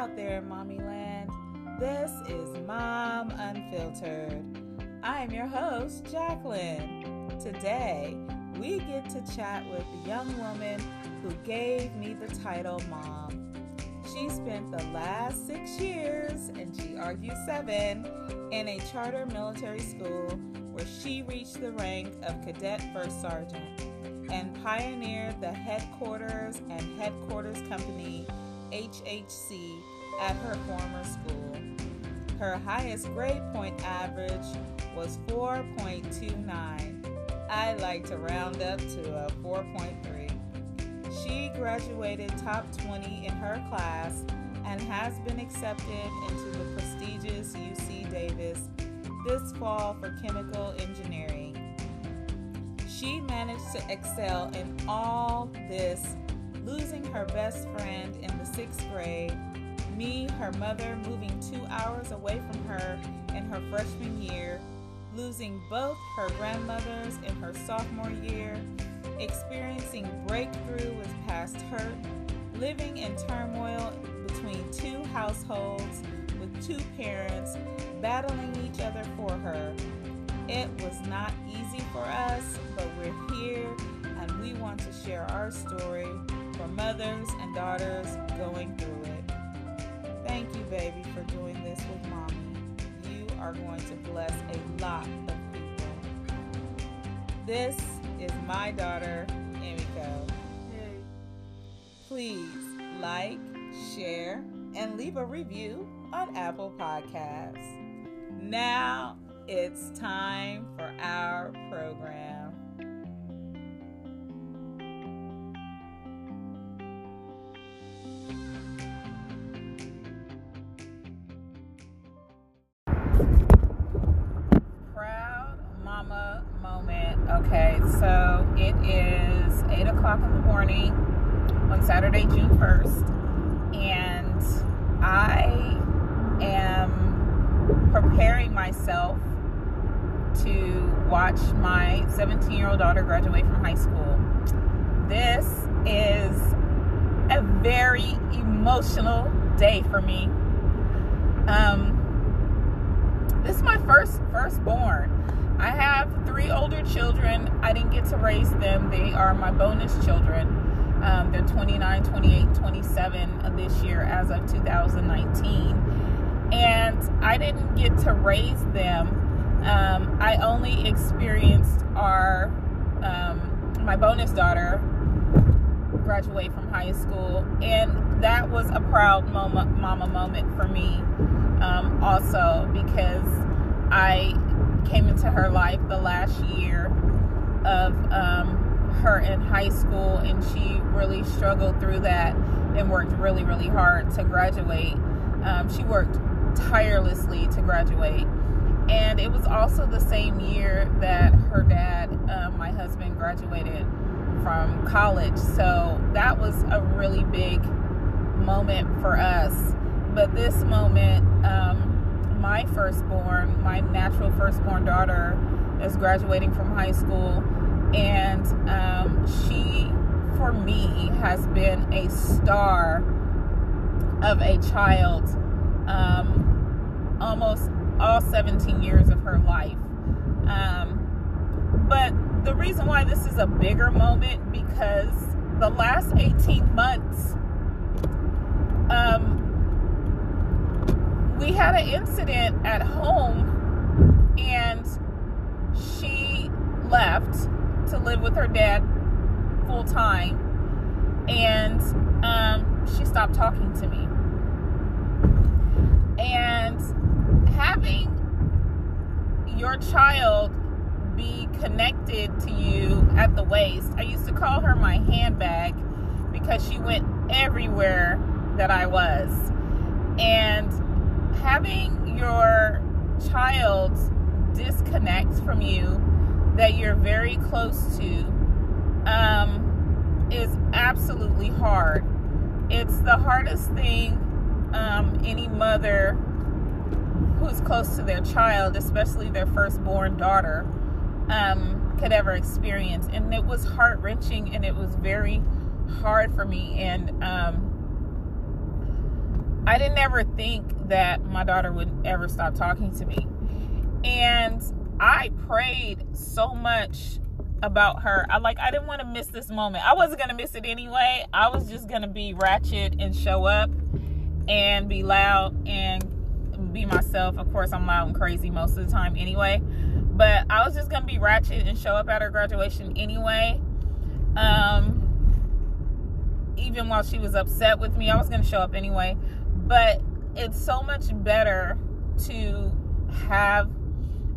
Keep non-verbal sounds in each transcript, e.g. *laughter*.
out there Mommy Land. This is Mom Unfiltered. I am your host, Jacqueline. Today, we get to chat with the young woman who gave me the title Mom. She spent the last six years, and she argues seven, in a charter military school where she reached the rank of cadet first sergeant and pioneered the headquarters and headquarters company HHC at her former school. Her highest grade point average was 4.29. I like to round up to a 4.3. She graduated top 20 in her class and has been accepted into the prestigious UC Davis this fall for chemical engineering. She managed to excel in all this losing her best friend in the sixth grade, me, her mother, moving two hours away from her in her freshman year, losing both her grandmothers in her sophomore year, experiencing breakthrough with past hurt, living in turmoil between two households with two parents, battling each other for her. It was not easy for us, but we're here and we want to share our story for mothers and daughters going through it. Thank you, baby, for doing this with mommy. You are going to bless a lot of people. This is my daughter, Emiko. Please like, share, and leave a review on Apple Podcasts. Now it's time for our program. Okay, so it is 8 o'clock in the morning on Saturday, June 1st, and I am preparing myself to watch my 17 year old daughter graduate from high school. This is a very emotional day for me. Um, this is my first firstborn. I have three older children. I didn't get to raise them. They are my bonus children. Um, they're 29, 28, 27 this year as of 2019. And I didn't get to raise them. Um, I only experienced our um, my bonus daughter graduate from high school, and that was a proud mama, mama moment for me um, also because I came into her life the last year of um, her in high school, and she really struggled through that and worked really, really hard to graduate. Um, she worked tirelessly to graduate. And it was also the same year that her dad, uh, my husband, graduated from college. So that was a really big moment for us. But this moment, um, my firstborn, my natural firstborn daughter, is graduating from high school, and um, she, for me, has been a star of a child um, almost all 17 years of her life. Um, but the reason why this is a bigger moment because the last 18 months, um, we had an incident at home and she left to live with her dad full time and um, she stopped talking to me. And having your child be connected to you at the waist, I used to call her my handbag because she went everywhere that I was. And having your child disconnect from you that you're very close to um, is absolutely hard. It's the hardest thing um, any mother who's close to their child, especially their firstborn daughter, um, could ever experience. And it was heart wrenching and it was very hard for me. And um, I didn't ever think that my daughter would ever stop talking to me. And I prayed so much about her. I like I didn't want to miss this moment. I wasn't gonna miss it anyway. I was just gonna be ratchet and show up and be loud and be myself. Of course, I'm loud and crazy most of the time anyway. But I was just gonna be ratchet and show up at her graduation anyway. Um, even while she was upset with me, I was gonna show up anyway. But it's so much better to have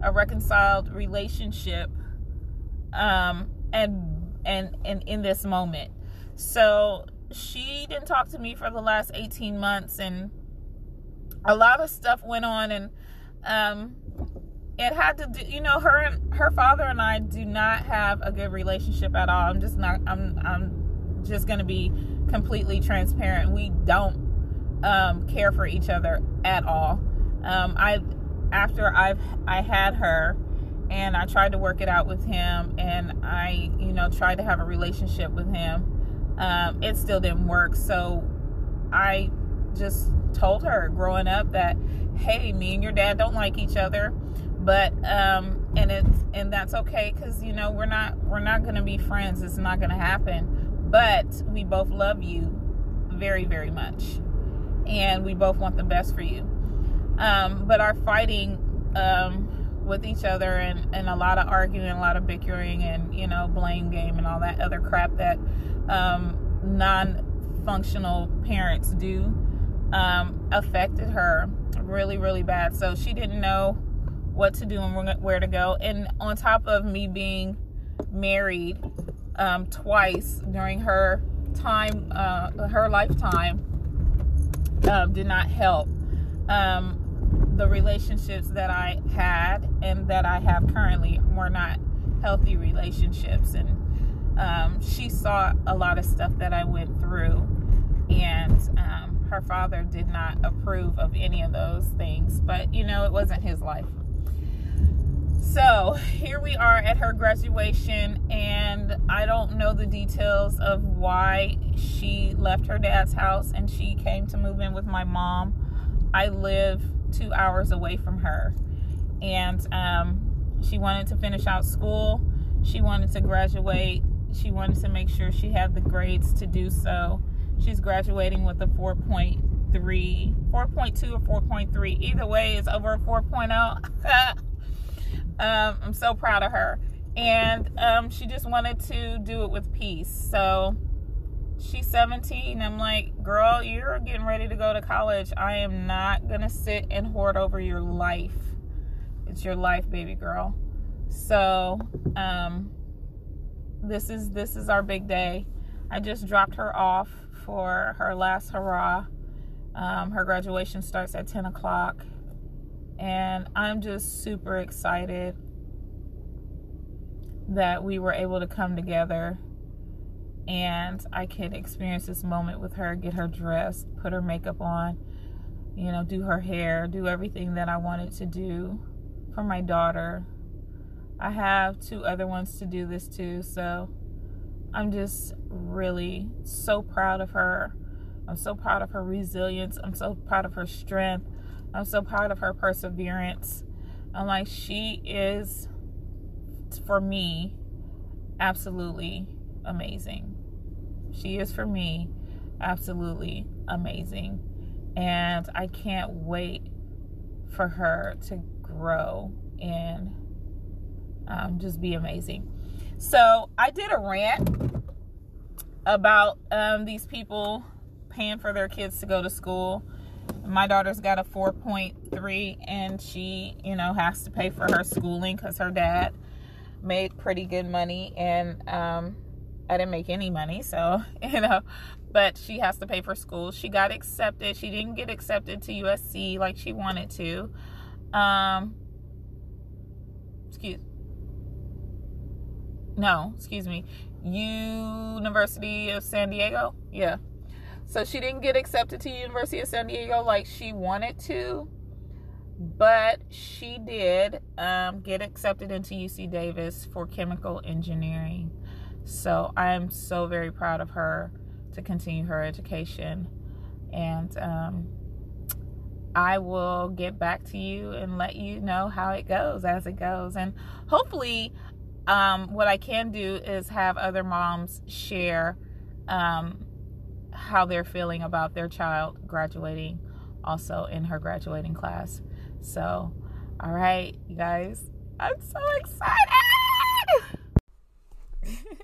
a reconciled relationship um, and and and in this moment. So she didn't talk to me for the last 18 months and a lot of stuff went on and um, it had to do you know her and her father and I do not have a good relationship at all. I'm just not I'm I'm just going to be completely transparent. We don't um, care for each other at all. Um, I after I've I had her and I tried to work it out with him and I, you know, tried to have a relationship with him. Um, it still didn't work. So I just told her growing up that, hey, me and your dad don't like each other, but um, and it's and that's okay because you know we're not we're not gonna be friends. It's not gonna happen. But we both love you very very much, and we both want the best for you. Um, but our fighting um, with each other and, and a lot of arguing, a lot of bickering, and you know, blame game and all that other crap that um, non functional parents do um, affected her really, really bad. So she didn't know what to do and where to go. And on top of me being married um, twice during her time, uh, her lifetime, uh, did not help. Um, the relationships that I had and that I have currently were not healthy relationships. And um, she saw a lot of stuff that I went through, and um, her father did not approve of any of those things. But you know, it wasn't his life. So here we are at her graduation, and I don't know the details of why she left her dad's house and she came to move in with my mom. I live two hours away from her. And um, she wanted to finish out school. She wanted to graduate. She wanted to make sure she had the grades to do so. She's graduating with a 4.3, 4.2 or 4.3. Either way, it's over a 4.0. *laughs* um, I'm so proud of her. And um, she just wanted to do it with peace. So she's 17. I'm like, girl, you're getting ready to go to college. I am not going to sit and hoard over your life. It's your life, baby girl. So, um, this is this is our big day. I just dropped her off for her last hurrah. Um, her graduation starts at 10 o'clock, and I'm just super excited that we were able to come together and I could experience this moment with her, get her dressed, put her makeup on, you know, do her hair, do everything that I wanted to do for my daughter. I have two other ones to do this too, so I'm just really so proud of her. I'm so proud of her resilience. I'm so proud of her strength. I'm so proud of her perseverance. I'm like, she is, for me, absolutely amazing. She is for me absolutely amazing. And I can't wait for her to grow and um, just be amazing. So I did a rant about um, these people paying for their kids to go to school. My daughter's got a 4.3 and she, you know, has to pay for her schooling because her dad made pretty good money and um, I didn't make any money, so *laughs* you know, but she has to pay for school. She got accepted. She didn't get accepted to USC like she wanted to. Um, excuse. No, excuse me. University of San Diego. Yeah. So she didn't get accepted to University of San Diego like she wanted to, but she did um, get accepted into UC Davis for chemical engineering. So I'm so very proud of her to continue her education. And um, I will get back to you and let you know how it goes as it goes. And hopefully, um, what I can do is have other moms share um, how they're feeling about their child graduating also in her graduating class. So, all right, you guys, I'm so excited. *laughs*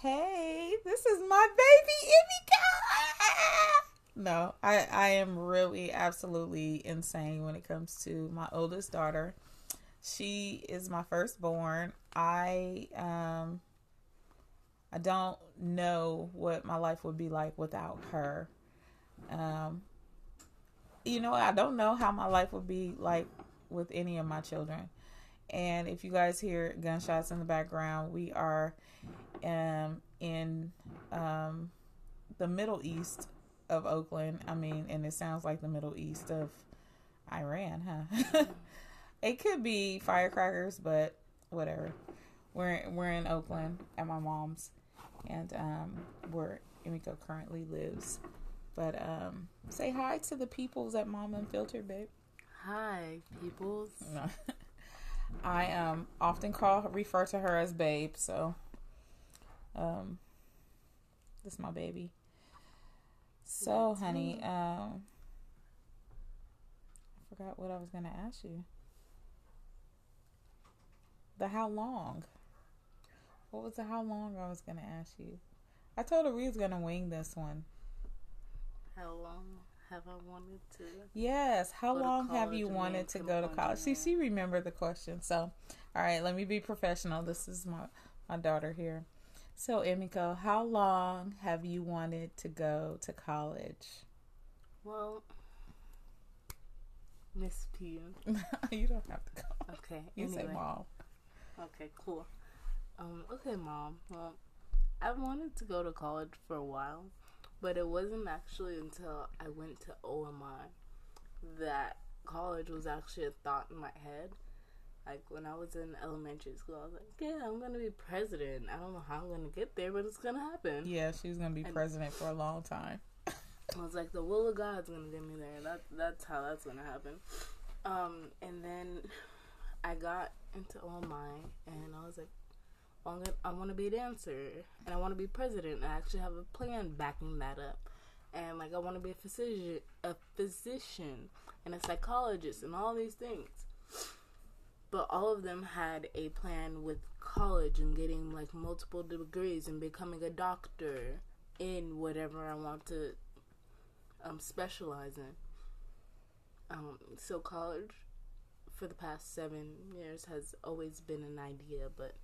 hey, this is my baby Emiko. No, I I am really absolutely insane when it comes to my oldest daughter. She is my firstborn. I um I don't know what my life would be like without her. Um you know, I don't know how my life would be like with any of my children. And if you guys hear gunshots in the background, we are um, in um, the Middle East of Oakland. I mean, and it sounds like the Middle East of Iran, huh? *laughs* it could be firecrackers, but whatever. We're we're in Oakland at my mom's, and um, where Emiko currently lives. But um, say hi to the peoples at Mom Unfiltered, babe. Hi, peoples. *laughs* I um often call refer to her as babe, so um this is my baby. So, honey, um I forgot what I was gonna ask you. The how long? What was the how long I was gonna ask you? I told her we was gonna wing this one. How long have I wanted to? Yes. How long have you wanted to go to college? See, she remembered the question. So, all right, let me be professional. This is my my daughter here. So, Emiko, how long have you wanted to go to college? Well, Miss P. *laughs* you don't have to go. Okay. You anyway. say mom. Okay, cool. Um, okay, mom. Well, I wanted to go to college for a while, but it wasn't actually until I went to OMI that college was actually a thought in my head. Like when I was in elementary school, I was like, "Yeah, I'm gonna be president. I don't know how I'm gonna get there, but it's gonna happen." Yeah, she's gonna be And- president for a long time. I was like, the will of God's gonna get me there. That that's how that's gonna happen. Um, and then I got into OMI, and I was like, well, I'm gonna, I want to be a dancer, and I want to be president. I actually have a plan backing that up, and like I want to be a physician, a physician, and a psychologist, and all these things. But all of them had a plan with college and getting like multiple degrees and becoming a doctor in whatever I want to um, specialize in. Um, so college for the past seven years has always been an idea, but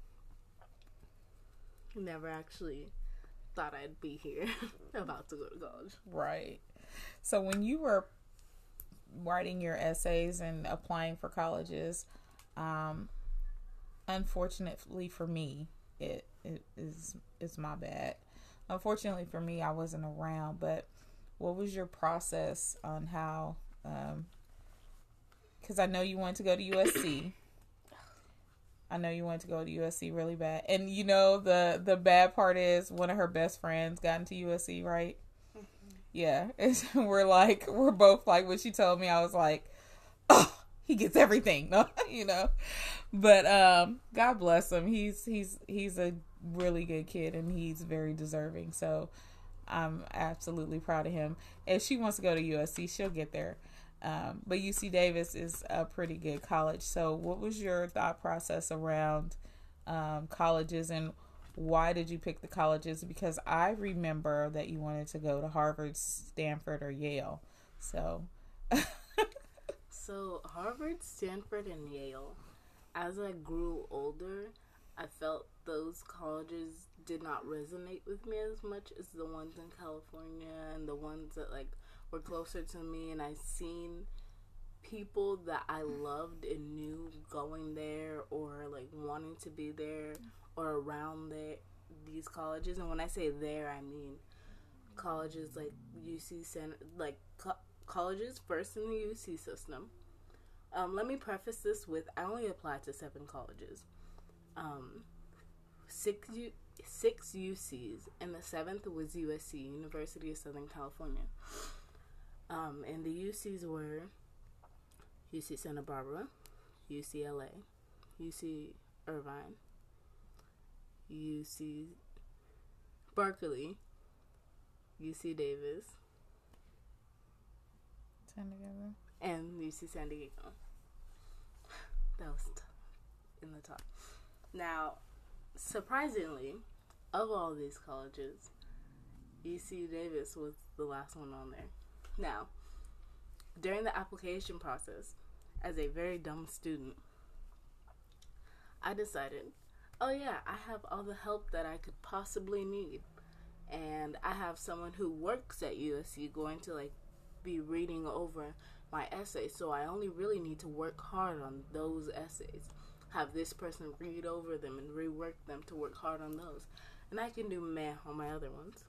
never actually thought I'd be here *laughs* about to go to college. Right. So when you were writing your essays and applying for colleges, um, unfortunately for me, it, it is it's my bad. Unfortunately for me, I wasn't around. But what was your process on how? Because I know you wanted to go to USC. I know you wanted to go to USC really bad, and you know the the bad part is one of her best friends got into USC, right? Yeah, it's, *laughs* we're like we're both like when she told me, I was like, oh, he gets everything, *laughs* you know. But um, God bless him. He's he's he's a really good kid, and he's very deserving. So I'm absolutely proud of him. If she wants to go to USC, she'll get there. Um, but UC Davis is a pretty good college. So, what was your thought process around um, colleges and why did you pick the colleges? Because I remember that you wanted to go to Harvard, Stanford, or Yale. So, So Harvard, Stanford, and Yale. As I grew older, I felt those colleges did not resonate with me as much as the ones in California and the ones that like were closer to me and I seen people that I loved and knew going there or like wanting to be there or around there these colleges and when I say there I mean colleges like UC San like co- colleges first in the UC system. Um, let me preface this with I only applied to seven colleges. Um, six six UCs and the seventh was USC University of Southern California. Um, and the UCs were UC Santa Barbara, UCLA, UC Irvine, UC Berkeley, UC Davis, San Diego. and UC San Diego. That was t- in the top. Now, surprisingly, of all these colleges, UC Davis was the last one on there. Now, during the application process, as a very dumb student, I decided, oh yeah, I have all the help that I could possibly need. And I have someone who works at USC going to like be reading over my essays, so I only really need to work hard on those essays. Have this person read over them and rework them to work hard on those. And I can do meh on my other ones.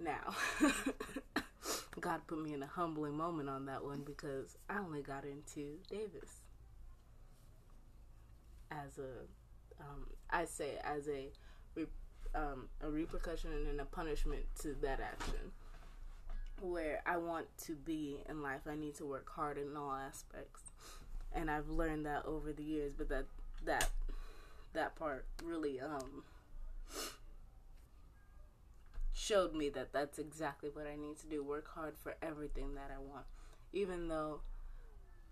Now, *laughs* God put me in a humbling moment on that one because I only got into Davis as a, um, I say as a, um, a repercussion and a punishment to that action. Where I want to be in life, I need to work hard in all aspects, and I've learned that over the years. But that that that part really um showed me that that's exactly what I need to do work hard for everything that I want. Even though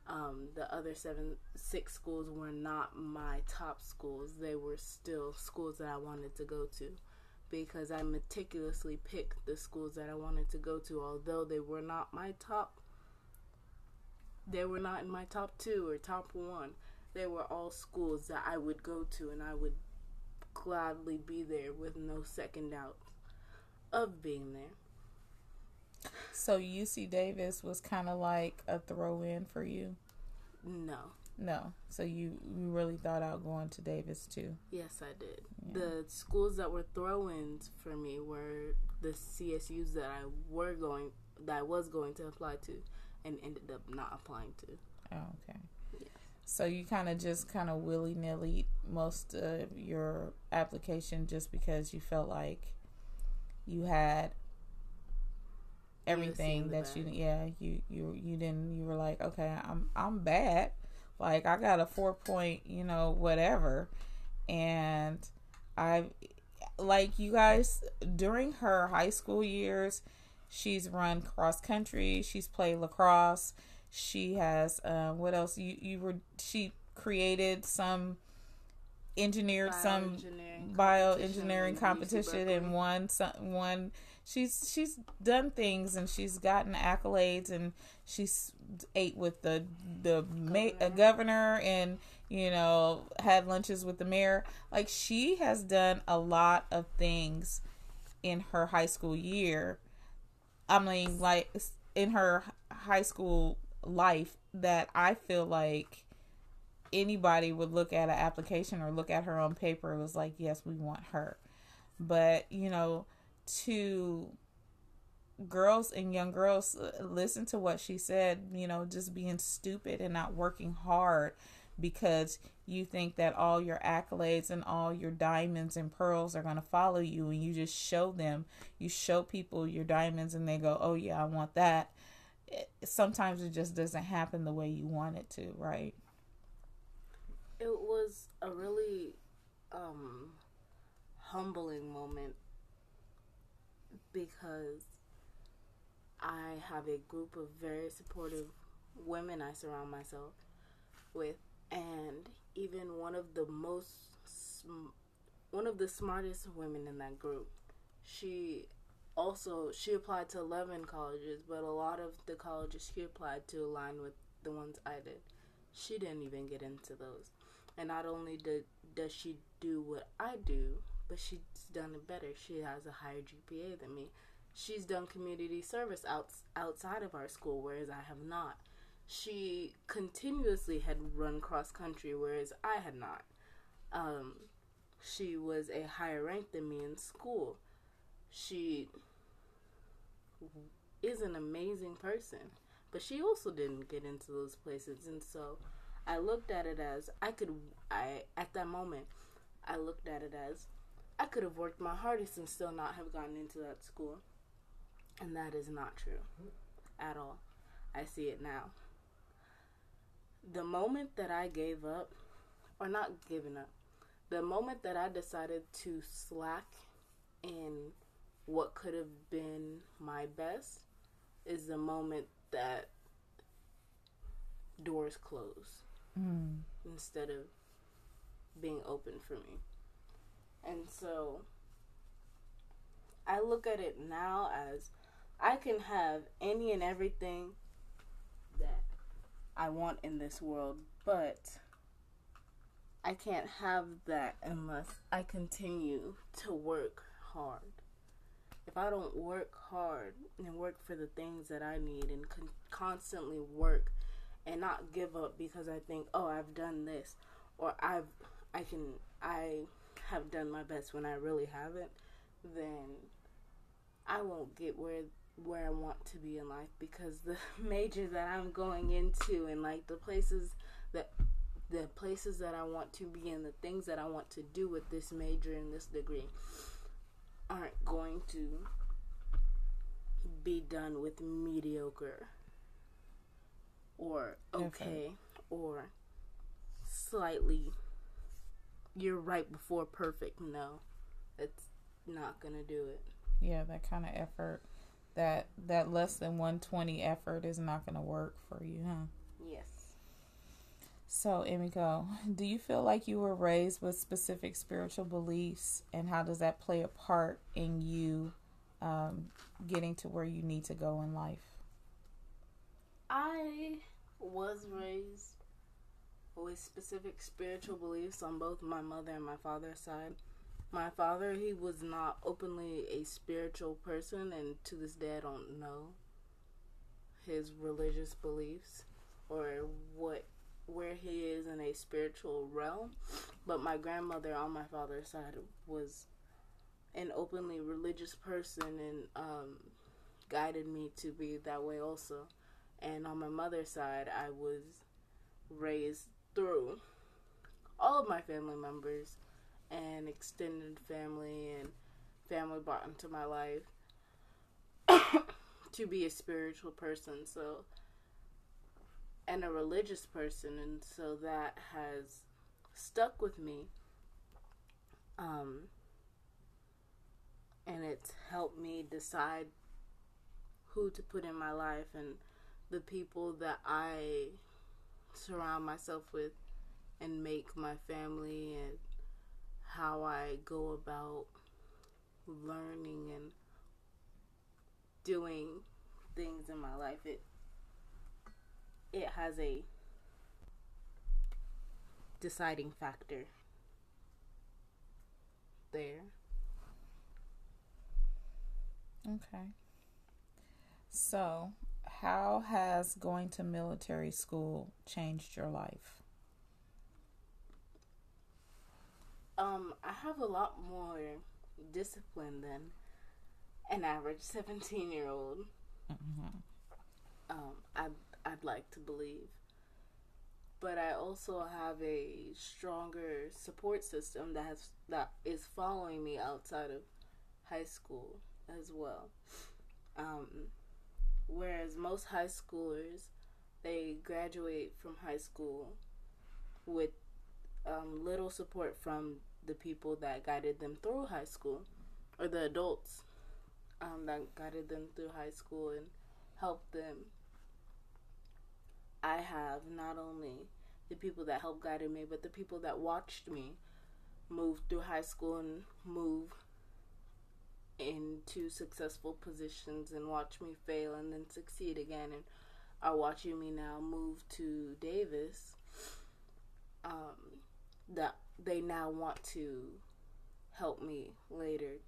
um, the other seven six schools were not my top schools they were still schools that I wanted to go to. Because I meticulously picked the schools that I wanted to go to although they were not my top they were not in my top 2 or top 1 they were all schools that I would go to and I would gladly be there with no second doubt of being there. So UC Davis was kind of like a throw in for you. No. No. So you you really thought out going to Davis too. Yes, I did. Yeah. The schools that were throw-ins for me were the CSUs that I were going that I was going to apply to and ended up not applying to. Oh, okay. So you kind of just kind of willy nilly most of your application just because you felt like you had everything that you yeah you you you didn't you were like okay I'm I'm bad like I got a four point you know whatever. And I like you guys during her high school years she's run cross country. She's played lacrosse. She has um what else? You you were she created some engineered some Bioengineering competition competition and won some one she's she's done things and she's gotten accolades and she's ate with the the ma- uh, Governor. governor and you know had lunches with the mayor. Like she has done a lot of things in her high school year. I mean like in her high school life that i feel like anybody would look at an application or look at her on paper it was like yes we want her. But you know to girls and young girls uh, listen to what she said you know just being stupid and not working hard because you think that all your accolades and all your diamonds and pearls are going to follow you and you just show them. You show people your diamonds and they go oh yeah i want that. It, sometimes it just doesn't happen the way you want it to right It was a really um, humbling moment because I have a group of very supportive women I surround myself with, and even one of the most, sm- one of the smartest women in that group, she also she applied to 11 colleges but a lot of the colleges she applied to align with the ones i did. She didn't even get into those and not only did, does she do what I do, but she's done it better. She has a higher GPA than me. She's done community service out, outside of our school, whereas I have not. She continuously had run cross country, whereas I had not. Um, she was a higher rank than me in school. She is an amazing person, but she also didn't get into those places, and so I looked at it as I could I at that moment I looked at it as I could have worked my hardest and still not have gotten into that school. And that is not true. at all. I see it now. The moment that I gave up, or not giving up, the moment that I decided to slack in what could have been my best is the moment that doors close Mm. instead of being open for me. And so I look at it now as I can have any and everything that I want in this world, but I can't have that unless I continue to work hard. If I don't work hard and work for the things that I need and con- constantly work and not give up because I think, "Oh, I've done this," or I've I can I have done my best when I really haven't, then I won't get where where I want to be in life because the *laughs* major that I'm going into and like the places that the places that I want to be and the things that I want to do with this major and this degree aren't going to be done with mediocre or okay or slightly you're right before perfect. No, it's not gonna do it. Yeah, that kind of effort, that that less than one twenty effort is not to work for you, huh? Yes. So, Emiko, do you feel like you were raised with specific spiritual beliefs, and how does that play a part in you um, getting to where you need to go in life? I was raised with specific spiritual beliefs on both my mother and my father's side. My father, he was not openly a spiritual person, and to this day, I don't know his religious beliefs or what where he is in a spiritual realm. But my grandmother on my father's side was an openly religious person and um, guided me to be that way also. And on my mother's side, I was raised through all of my family members and extended family and family brought into my life *coughs* to be a spiritual person. So, and a religious person, and so that has stuck with me. Um, and it's helped me decide who to put in my life and the people that I surround myself with and make my family and how I go about learning and doing things in my life it it has a deciding factor there Okay. So, how has going to military school changed your life? um I have a lot more discipline than an average *laughs* 17 year old Mm-hmm. um, I'd, I'd like to believe. But I also have a stronger support system that has that is following me outside of high school as well. Um, whereas most high schoolers, they graduate from high school with um, little support from the people that guided them through high school, or the adults um, that guided them through high school and helped them. I have not only the people that helped guided me, but the people that watched me move through high school and move into successful positions and watch me fail and then succeed again and are watching me now move to Davis. Um, that they now want to help me later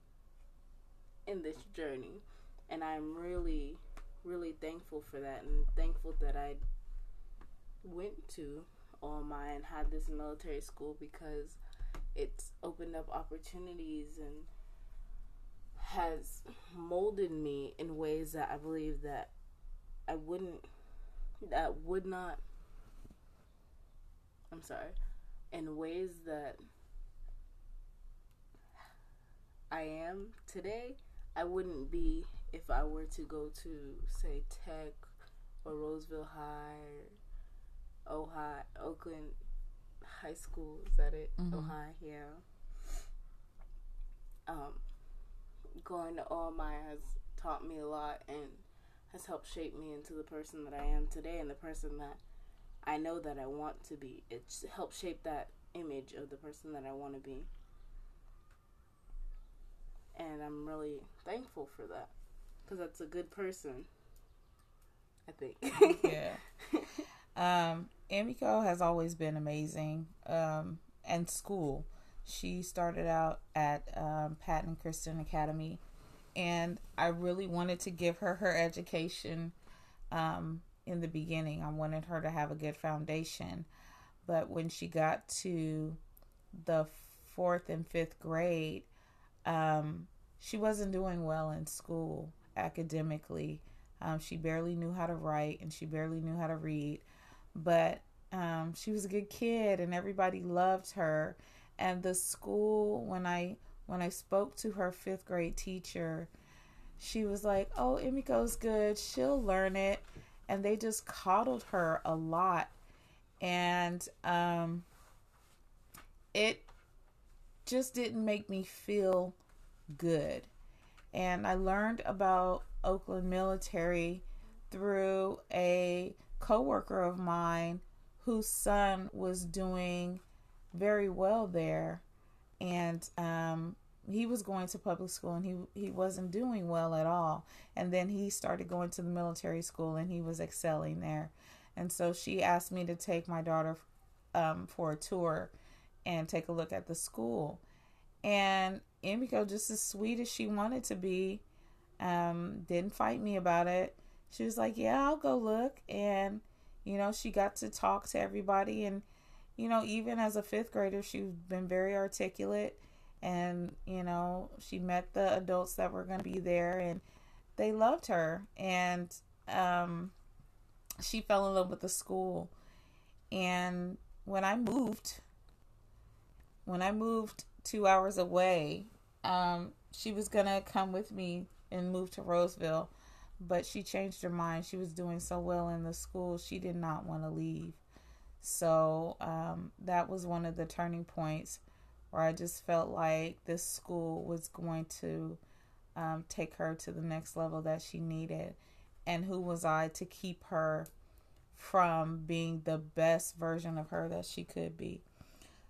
in this journey and i'm really really thankful for that and thankful that i went to OMI and had this military school because it's opened up opportunities and has molded me in ways that i believe that i wouldn't that would not i'm sorry in ways that I am today, I wouldn't be if I were to go to say Tech or Roseville High or Ohio Oakland High School, is that it? Mhm. Ohio, yeah. Um, going to OMI has taught me a lot and has helped shape me into the person that I am today and the person that I know that I want to be. It's helped shape that image of the person that I want to be. And I'm really thankful for that because that's a good person. I think. yeah. *laughs* Um, Emiko has always been amazing. Um, and school, she started out at um, Patton Christian Academy, and I really wanted to give her her education. Um, in the beginning, I wanted her to have a good foundation, but when she got to the fourth and fifth grade, um, she wasn't doing well in school academically. Um, she barely knew how to write and she barely knew how to read, but um, she was a good kid and everybody loved her. And the school, when I when I spoke to her fifth grade teacher, she was like, "Oh, Emiko's good. She'll learn it." And they just coddled her a lot, and um, it just didn't make me feel good. And I learned about Oakland military through a coworker of mine whose son was doing very well there. And um, he was going to public school and he he wasn't doing well at all. And then he started going to the military school and he was excelling there. And so she asked me to take my daughter um, for a tour and take a look at the school. And Emiko, just as sweet as she wanted to be, um, didn't fight me about it. She was like, "Yeah, I'll go look," and you know, she got to talk to everybody, and you know, even as a fifth grader, she's been very articulate, and you know, she met the adults that were going to be there, and they loved her, and um, she fell in love with the school, and when I moved, when I moved two hours away. Um, she was gonna come with me and move to Roseville, but she changed her mind. She was doing so well in the school, she did not want to leave. So um, that was one of the turning points where I just felt like this school was going to um, take her to the next level that she needed. And who was I to keep her from being the best version of her that she could be?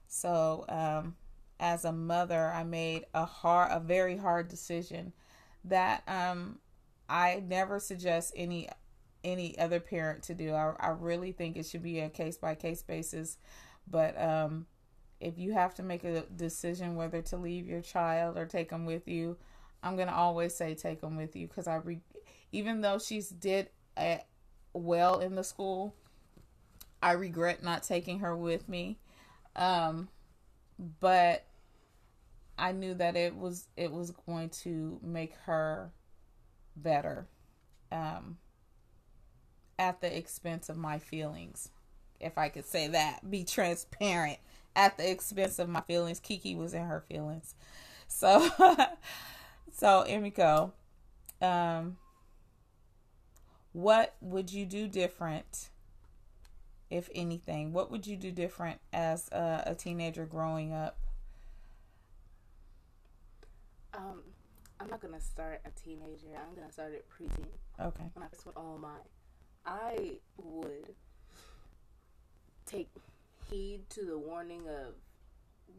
So, um, as a mother, I made a hard, a very hard decision that um, I never suggest any any other parent to do. I, I really think it should be a case by case basis, but um, if you have to make a decision whether to leave your child or take them with you, I'm gonna always say take them with you because I, re- even though she's did a, well in the school, I regret not taking her with me. Um, but I knew that it was it was going to make her better um, at the expense of my feelings, if I could say that. Be transparent at the expense of my feelings. Kiki was in her feelings, so *laughs* so Emiko, um, what would you do different? If anything, what would you do different as a, a teenager growing up? Um, I'm not gonna start a teenager. I'm gonna start at preteen. Okay. When I first went all mine, I would take heed to the warning of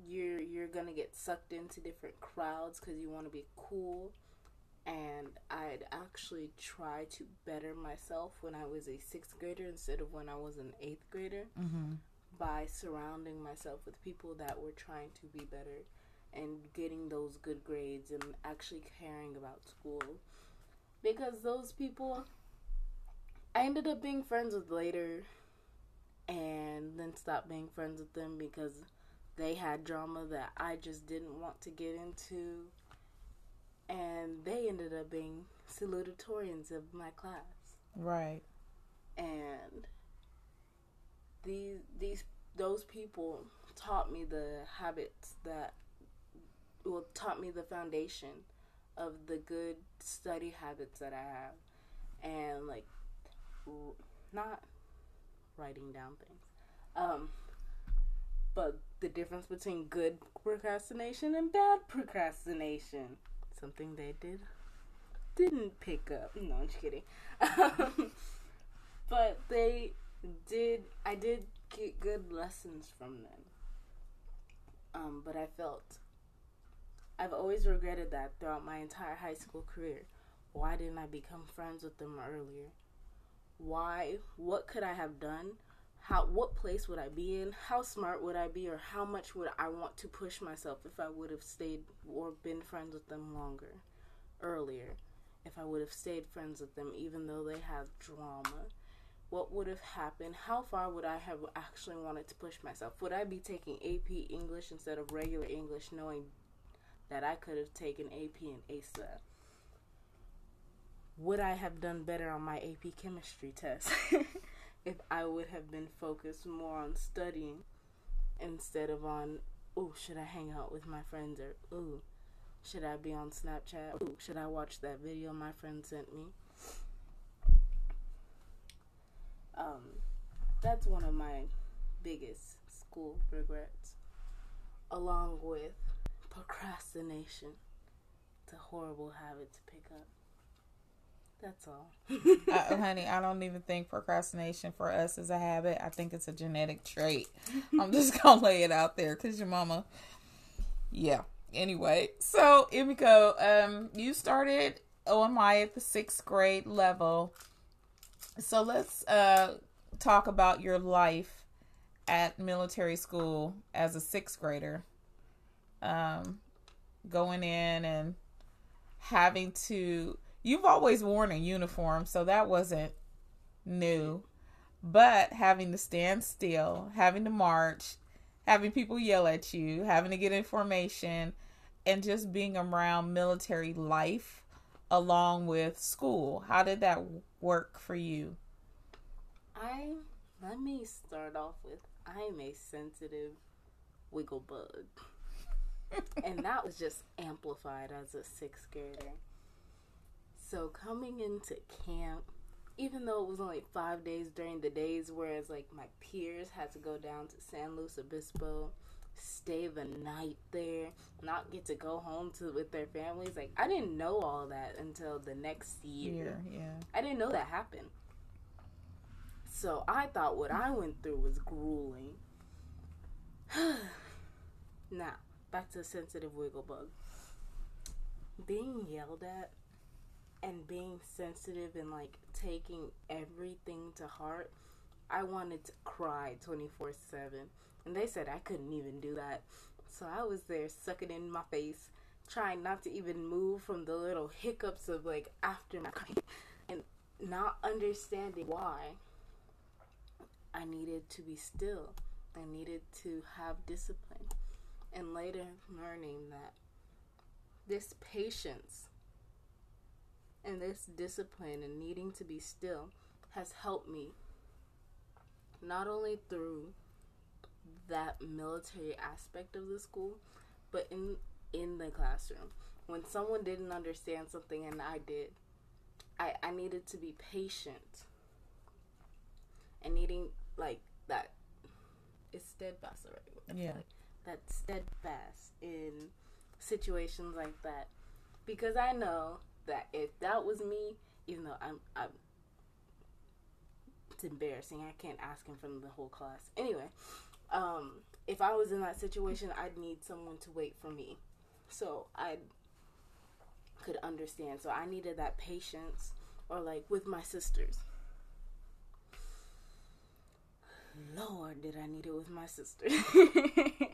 you're you're gonna get sucked into different crowds because you want to be cool, and I'd actually try to better myself when I was a sixth grader instead of when I was an eighth grader Mm-hmm. by surrounding myself with people that were trying to be better and getting those good grades and actually caring about school. Because those people I ended up being friends with later and then stopped being friends with them because they had drama that I just didn't want to get into. And they ended up being salutatorians of my class Right. and these these those people taught me the habits that well taught me the foundation of the good study habits that I have and like not writing down things. Um but the difference between good procrastination and bad procrastination. Something they did didn't pick up. No, I'm just kidding. *laughs* But they did. I did get good lessons from them. Um, but I felt I've always regretted that throughout my entire high school career. Why didn't I become friends with them earlier? Why? What could I have done? How? What place would I be in? How smart would I be, or how much would I want to push myself if I would have stayed or been friends with them longer, earlier? If I would have stayed friends with them, even though they have drama what would have happened? How far would I have actually wanted to push myself? Would I be taking AP English instead of regular English, knowing that I could have taken AP and ASA? Would I have done better on my AP chemistry test *laughs* if I would have been focused more on studying instead of on, oh, should I hang out with my friends or, oh, should I be on Snapchat? Ooh, should I watch that video my friend sent me? Um, that's one of my biggest school regrets, along with procrastination. It's a horrible habit to pick up. That's all. uh, honey, I don't even think procrastination for us is a habit. I think it's a genetic trait. I'm just *laughs* gonna lay it out there because your mama. Yeah. Anyway, so Emiko, um, you started OMI at the sixth grade level. So let's uh, talk about your life at military school as a sixth grader. Um, going in and having to, you've always worn a uniform, so that wasn't new. But having to stand still, having to march, having people yell at you, having to get information, and just being around military life along with school. How did that work for you? I let me start off with I'm a sensitive wiggle bug. *laughs* and that was just amplified as a sixth grader. So coming into camp, even though it was only five days during the days, whereas like my peers had to go down to San Luis Obispo, stay the night there, not get to go home to with their families. Like I didn't know all that until the next year. Yeah, yeah. I didn't know that happened. So I thought what I went through was grueling. *sighs* now, back to the sensitive wiggle bug. Being yelled at and being sensitive and like taking everything to heart, I wanted to cry 24 7. And they said I couldn't even do that. So I was there sucking in my face, trying not to even move from the little hiccups of like after my crying *laughs* and not understanding why I needed to be still. I needed to have discipline. And later learning that this patience and this discipline and needing to be still has helped me not only through that military aspect of the school, but in in the classroom. When someone didn't understand something and I did, I, I needed to be patient and needing like that is steadfast right? Yeah. Like that steadfast in situations like that. Because I know that if that was me, even though I'm I'm it's embarrassing. I can't ask front of the whole class. Anyway, um, if I was in that situation, I'd need someone to wait for me. So I could understand. So I needed that patience or like with my sisters. Lord, did I need it with my sister. *laughs*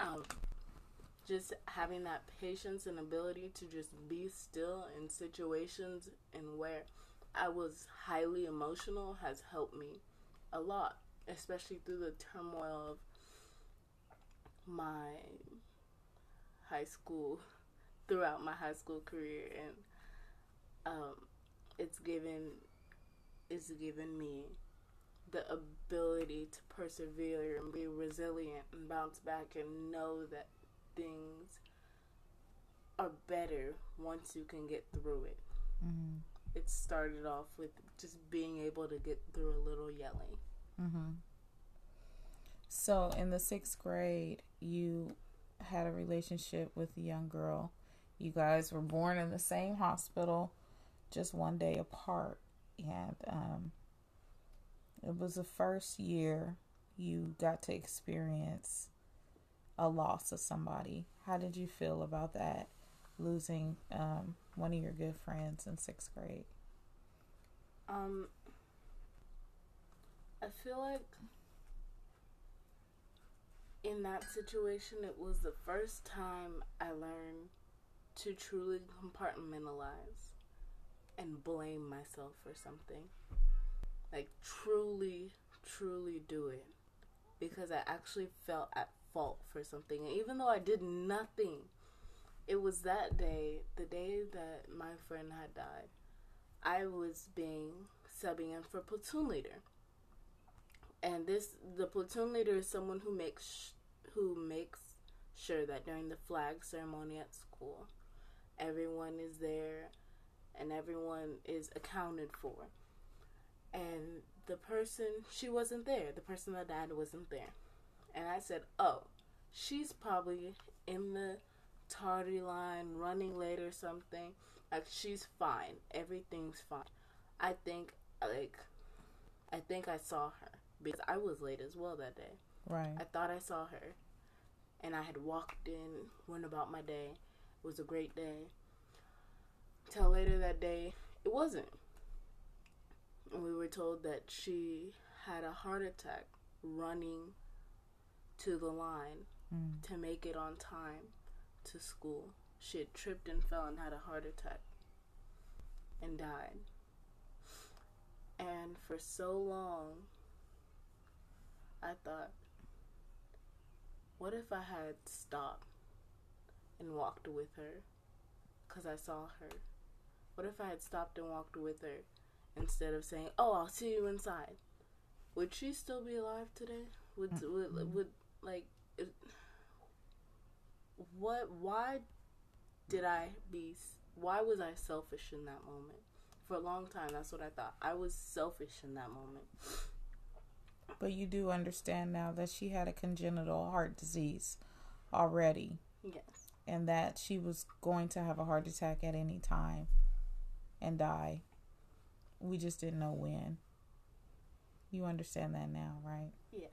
um just having that patience and ability to just be still in situations and where I was highly emotional has helped me a lot, especially through the turmoil of my high school, throughout my high school career, and um, it's given it's given me the ability to persevere and be resilient and bounce back and know that things are better once you can get through it. Mm-hmm. It started off with just being able to get through a little yelling. Mm-hmm. So, in the sixth grade, you had a relationship with a young girl. You guys were born in the same hospital, just one day apart. And um, it was the first year you got to experience a loss of somebody. How did you feel about that? Losing um, one of your good friends in sixth grade. Um, I feel like in that situation, it was the first time I learned to truly compartmentalize and blame myself for something. Like, truly, truly do it. Because I actually felt at fault for something. And even though I did nothing, it was that day, the day that my friend had died, I was being subbing in for platoon leader. And this, the platoon leader is someone who makes who makes sure that during the flag ceremony at school, everyone is there and everyone is accounted for. And the person, she wasn't there. The person that died wasn't there. And I said, oh, she's probably in the tardy line, running late or something. Like, she's fine. Everything's fine. I think, like, I think I saw her because I was late as well that day. Right. I thought I saw her. And I had walked in, went about my day. It was a great day. Till later that day, it wasn't. And we were told that she had a heart attack running to the line Mm. to make it on time to school. She had tripped and fell and had a heart attack and died. And for so long, I thought, what if I had stopped and walked with her because I saw her? What if I had stopped and walked with her instead of saying, "Oh, I'll see you inside"? Would she still be alive today? Would would, would like what? Why did I be? Why was I selfish in that moment? For a long time, that's what I thought. I was selfish in that moment. But you do understand now that she had a congenital heart disease already Yes. and that she was going to have a heart attack at any time and die. We just didn't know when. You understand that now, right? Yes.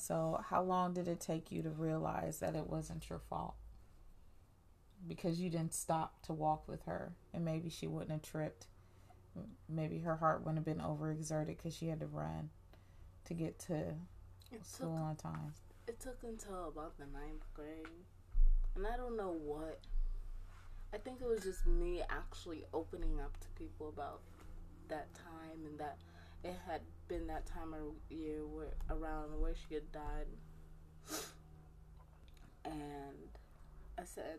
So, how long did it take you to realize that it wasn't your fault? Because you didn't stop to walk with her, and maybe she wouldn't have tripped. Maybe her heart wouldn't have been overexerted because she had to run to get to It school took on time. it took until about the ninth grade, and I don't know what. I think it was just me actually opening up to people about that time and that it had been that time of year where around where she had died, and I said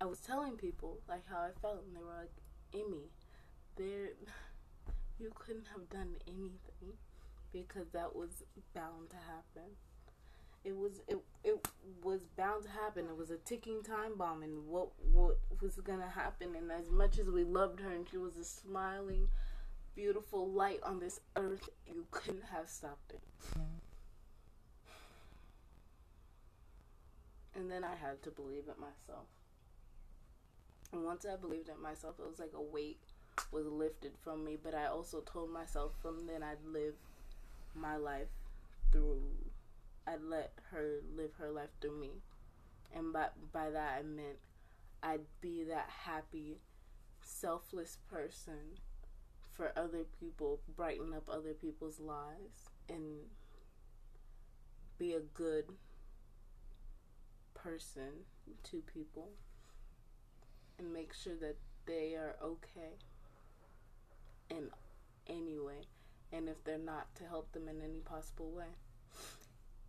I was telling people like how I felt, and they were like, "Amy, there, *laughs* you couldn't have done anything." because that was bound to happen. It was it it was bound to happen. It was a ticking time bomb, and what what was gonna happen? And as much as we loved her, and she was a smiling, beautiful light on this earth, you couldn't have stopped it. And then I had to believe it myself. And once I believed it myself, it was like a weight was lifted from me. But I also told myself from then I'd live my life through I'd let her live her life through me. And by by that I meant I'd be that happy, selfless person for other people, brighten up other people's lives and be a good person to people and make sure that they are okay in any way and if they're not to help them in any possible way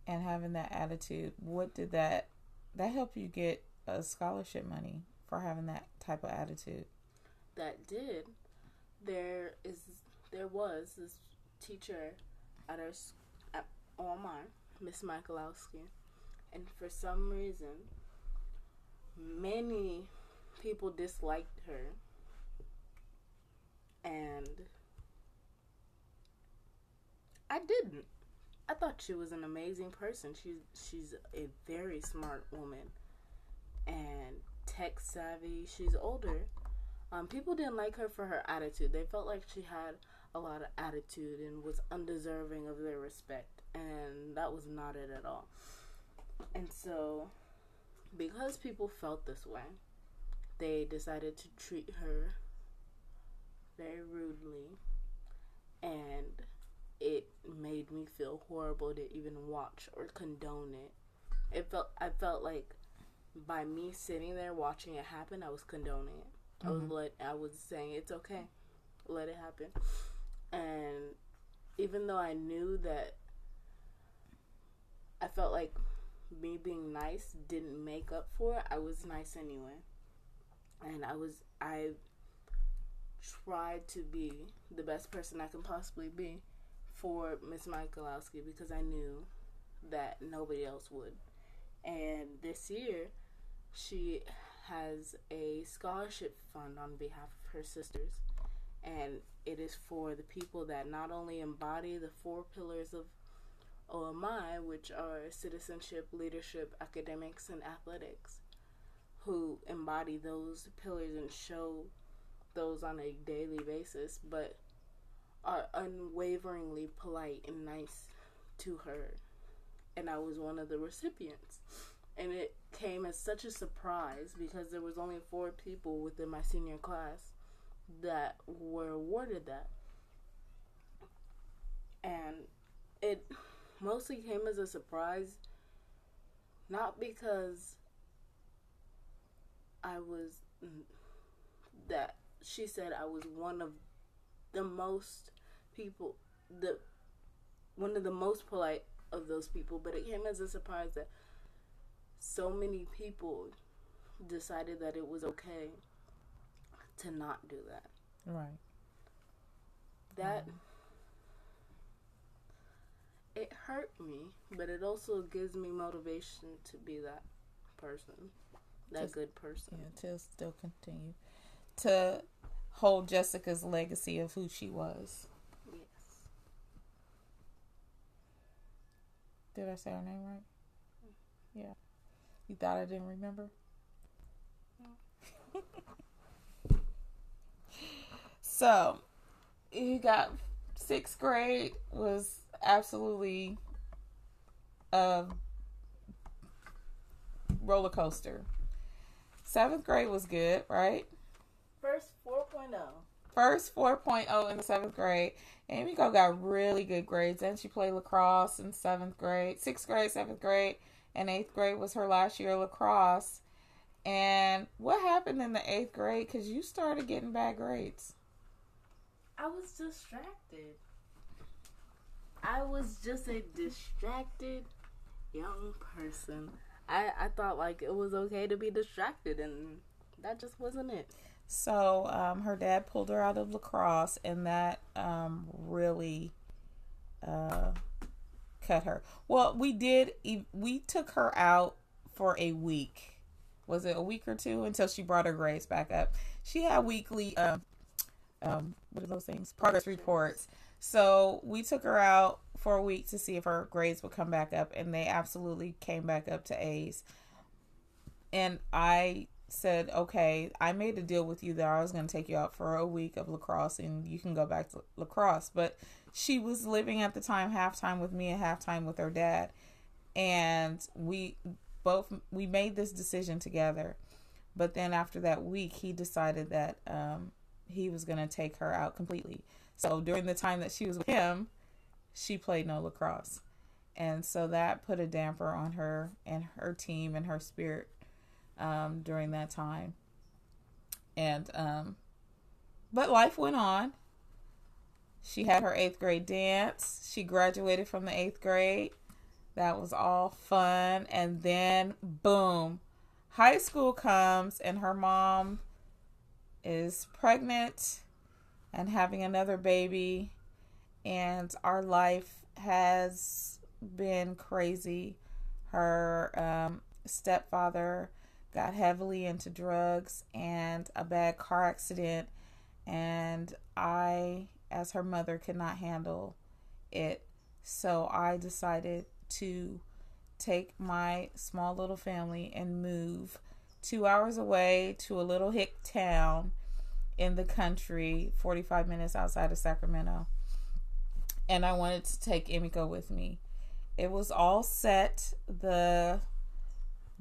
And having that attitude, what did that that help you get a scholarship money for having that type of attitude? that did there is there was this teacher at our at OMI Miss Michalowski and for some reason many people disliked her. And I didn't. I thought she was an amazing person. She's she's a very smart woman and tech savvy. She's older. Um, people didn't like her for her attitude. They felt like she had a lot of attitude and was undeserving of their respect, and that was not it at all. And so, because people felt this way, they decided to treat her very rudely, and it made me feel horrible to even watch or condone it. It felt I felt like by me sitting there watching it happen, I was condoning it. I was mm-hmm. let I was saying it's okay, let it happen. And even though I knew that I felt like me being nice didn't make up for it, I was nice anyway. And I was I tried to be the best person I can possibly be for Miss Michalowski because I knew that nobody else would. And this year, she has a scholarship fund on behalf of her sisters. And it is for the people that not only embody the four pillars of OMI, which are citizenship, leadership, academics, and athletics, who embody those pillars and show those on a daily basis, but are unwaveringly polite and nice to her. And I was one of the recipients. And it came as such a surprise because there was only four people within my senior class that were awarded that. And it mostly came as a surprise not because I was mm, that she said I was one of the most people, the one of the most polite of those people, but it came as a surprise that so many people decided that it was okay to not do that. Right. That mm. it hurt me, but it also gives me motivation to be that person, that Just, good person. Yeah, to still continue to hold Jessica's legacy of who she was. Yes. Did I say her name right? Yeah. You thought I didn't remember? *laughs* so, you got sixth grade was absolutely a roller coaster. Seventh grade was good, right? First 4.0. First 4.0 in the seventh grade. Emiko got really good grades. And she played lacrosse in seventh grade, sixth grade, seventh grade, and eighth grade was her last year of lacrosse. And what happened in the eighth grade? Because you started getting bad grades. I was distracted. I was just a distracted young person. I, I thought like it was okay to be distracted, and that just wasn't it. So um, her dad pulled her out of lacrosse, and that um, really uh, cut her. Well, we did. We took her out for a week. Was it a week or two until she brought her grades back up? She had weekly, um, um, what are those things? Progress reports. So we took her out for a week to see if her grades would come back up, and they absolutely came back up to A's. And I said, okay, I made a deal with you that I was going to take you out for a week of lacrosse and you can go back to lacrosse. But she was living at the time half time with me and half time with her dad. And we both, we made this decision together. But then after that week, he decided that um, he was going to take her out completely. So during the time that she was with him, she played no lacrosse. And so that put a damper on her and her team and her spirit um, during that time. And, um, but life went on. She had her eighth grade dance. She graduated from the eighth grade. That was all fun. And then, boom, high school comes, and her mom is pregnant and having another baby. And our life has been crazy. Her um, stepfather got heavily into drugs and a bad car accident. And I, as her mother, could not handle it. So I decided to take my small little family and move two hours away to a little hick town in the country, 45 minutes outside of Sacramento. And I wanted to take Emiko with me. It was all set. The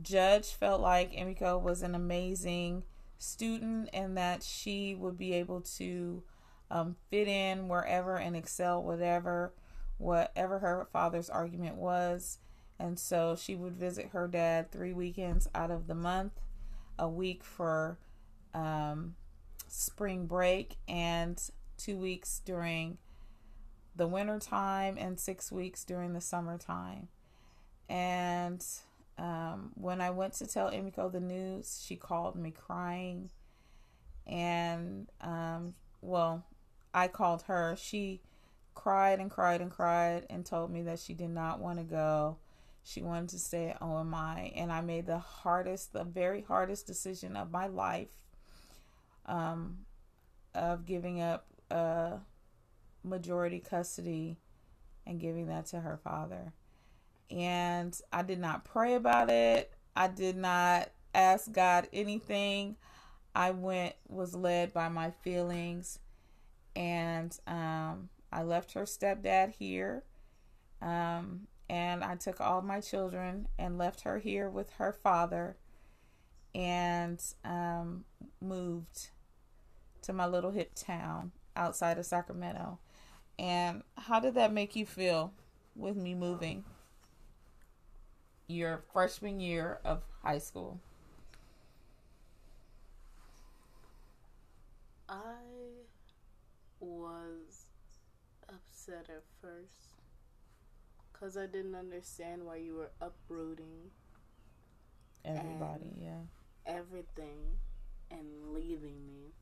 judge felt like Emiko was an amazing student and that she would be able to um, fit in wherever and excel whatever whatever her father's argument was and so she would visit her dad three weekends out of the month a week for um, spring break and two weeks during the winter time and six weeks during the summertime. And um, when I went to tell Emiko the news, she called me crying. And, um, well, I called her. She cried and cried and cried and told me that she did not want to go. She wanted to stay at OMI. And I made the hardest, the very hardest decision of my life um, of giving up uh, majority custody and giving that to her father. And I did not pray about it. I did not ask God anything. I went, was led by my feelings, and um, I left her stepdad here. Um, and I took all my children and left her here with her father and um, moved to my little hip town outside of Sacramento. And how did that make you feel with me moving your freshman year of high school? I was upset at first because I didn't understand why you were uprooting everybody, yeah, everything and leaving me.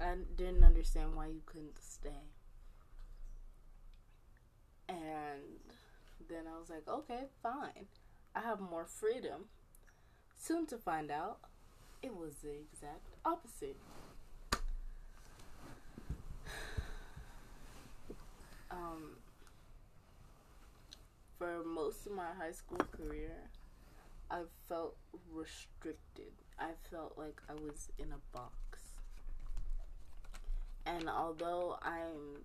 I didn't understand why you couldn't stay. And then I was like, okay, fine. I have more freedom. Soon to find out, it was the exact opposite. Um, for most of my high school career, I felt restricted. I felt like I was in a box. And although I'm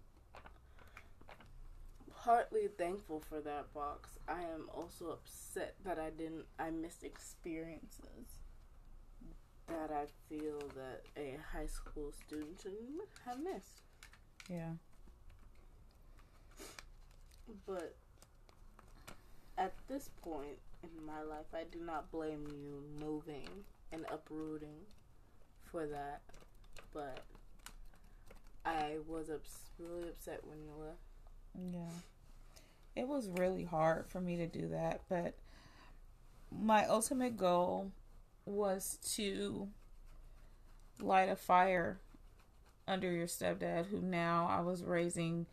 partly thankful for that box, I am also upset that I didn't I missed experiences that I feel that a high school student should have missed. Yeah. But at this point in my life, I do not blame you moving and uprooting for that. But I was ups- really upset when you left. Yeah. It was really hard for me to do that, but my ultimate goal was to light a fire under your stepdad, who now I was raising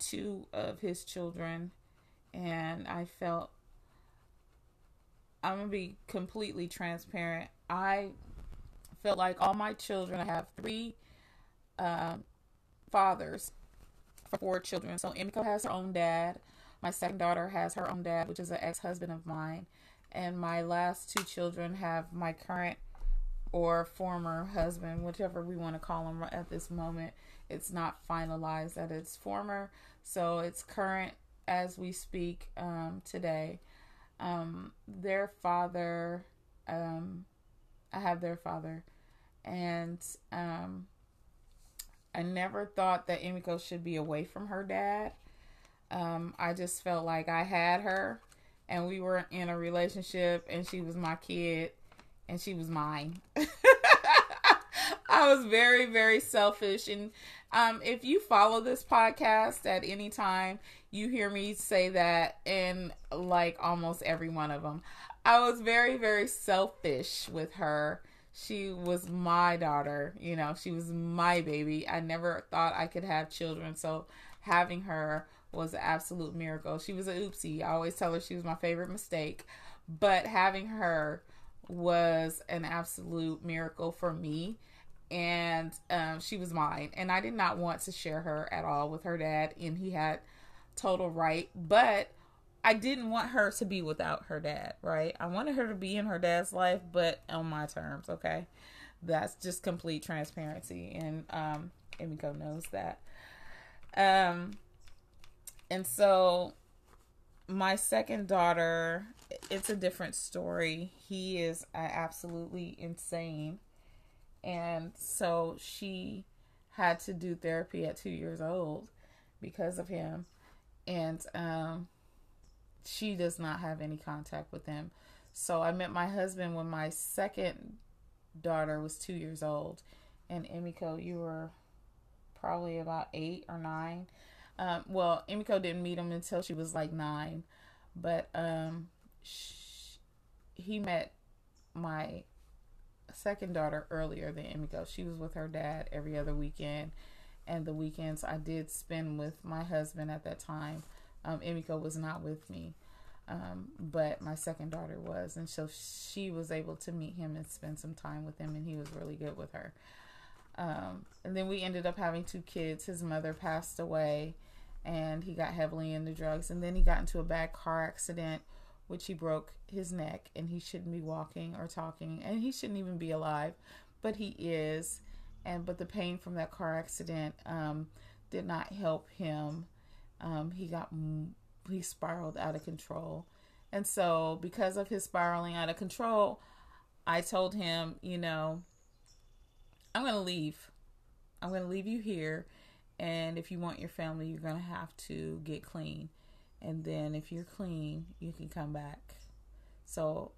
two of his children, and I felt I'm gonna be completely transparent. I felt like all my children, I have three um, fathers for four children. So Emiko has her own dad. My second daughter has her own dad, which is an ex husband of mine. And my last two children have my current or former husband, whichever we want to call him at this moment. It's not finalized that it's former, so it's current as we speak um, today. Um, their father, um, I have their father, and um, I never thought that Emiko should be away from her dad. Um, I just felt like I had her and we were in a relationship and she was my kid and she was mine. *laughs* I was very, very selfish. And um, if you follow this podcast at any time, you hear me say that in like almost every one of them. I was very, very selfish with her she was my daughter, you know, she was my baby. I never thought I could have children, so having her was an absolute miracle. She was a oopsie. I always tell her she was my favorite mistake, but having her was an absolute miracle for me. And um, she was mine. And I did not want to share her at all with her dad. And he had total right. But I didn't want her to be without her dad, right? I wanted her to be in her dad's life, but on my terms, okay? That's just complete transparency. And um, Emiko knows that. Um, and so my second daughter, it's a different story. He is uh, absolutely insane. And so she had to do therapy at two years old because of him. And um, she does not have any contact with him. So I met my husband when my second daughter was two years old. And Emiko, you were probably about eight or nine. Um, well, Emiko didn't meet him until she was like nine, but um, she, he met my second daughter earlier than Emiko. She was with her dad every other weekend, and the weekends I did spend with my husband at that time. Um, Emiko was not with me, um, but my second daughter was, and so she was able to meet him and spend some time with him, and he was really good with her. Um, and then we ended up having two kids. His mother passed away, and he got heavily into drugs. And then he got into a bad car accident, which he broke his neck, and he shouldn't be walking or talking, and he shouldn't even be alive, but he is. And but the pain from that car accident um, did not help him. Um, he got he spiraled out of control, and so because of his spiraling out of control, I told him, you know I'm to leave. I'm to leave you here. And if you want your family, you're to have to get clean. And then if you're clean, you can come back. So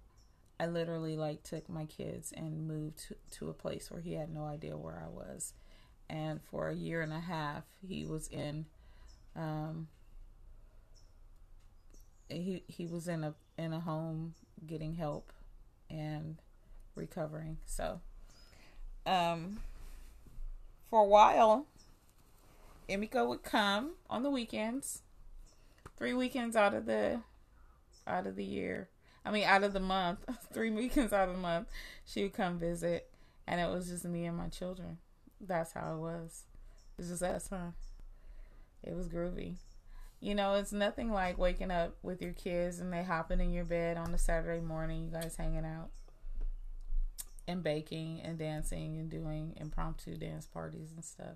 I literally like took my kids and moved to, to a place where he had no idea where I was. And for a year and a half, he was in, um, he he was in a in a home getting help and recovering. So um, for a while, Emiko would come on the weekends, three weekends out of the out of the year. I mean, out of the month, *laughs* three weekends out of the month, she would come visit, and it was just me and my children. That's how it was. It's just us, huh? It was groovy. You know, it's nothing like waking up with your kids and they hopping in your bed on a Saturday morning, you guys hanging out and baking and dancing and doing impromptu dance parties and stuff.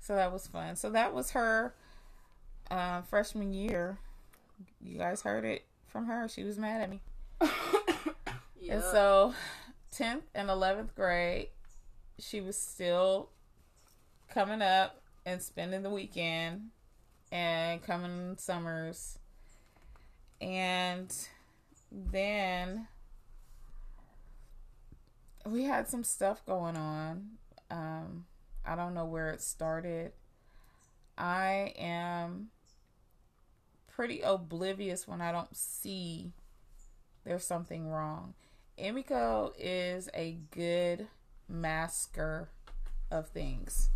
So that was fun. So that was her uh, freshman year. You guys heard it from her. She was mad at me. *coughs* And so, 10th and 11th grade, she was still coming up and spending the weekend and coming summers. And then we had some stuff going on. Um, I don't know where it started. I am pretty oblivious when I don't see there's something wrong. Emiko is a good masker of things.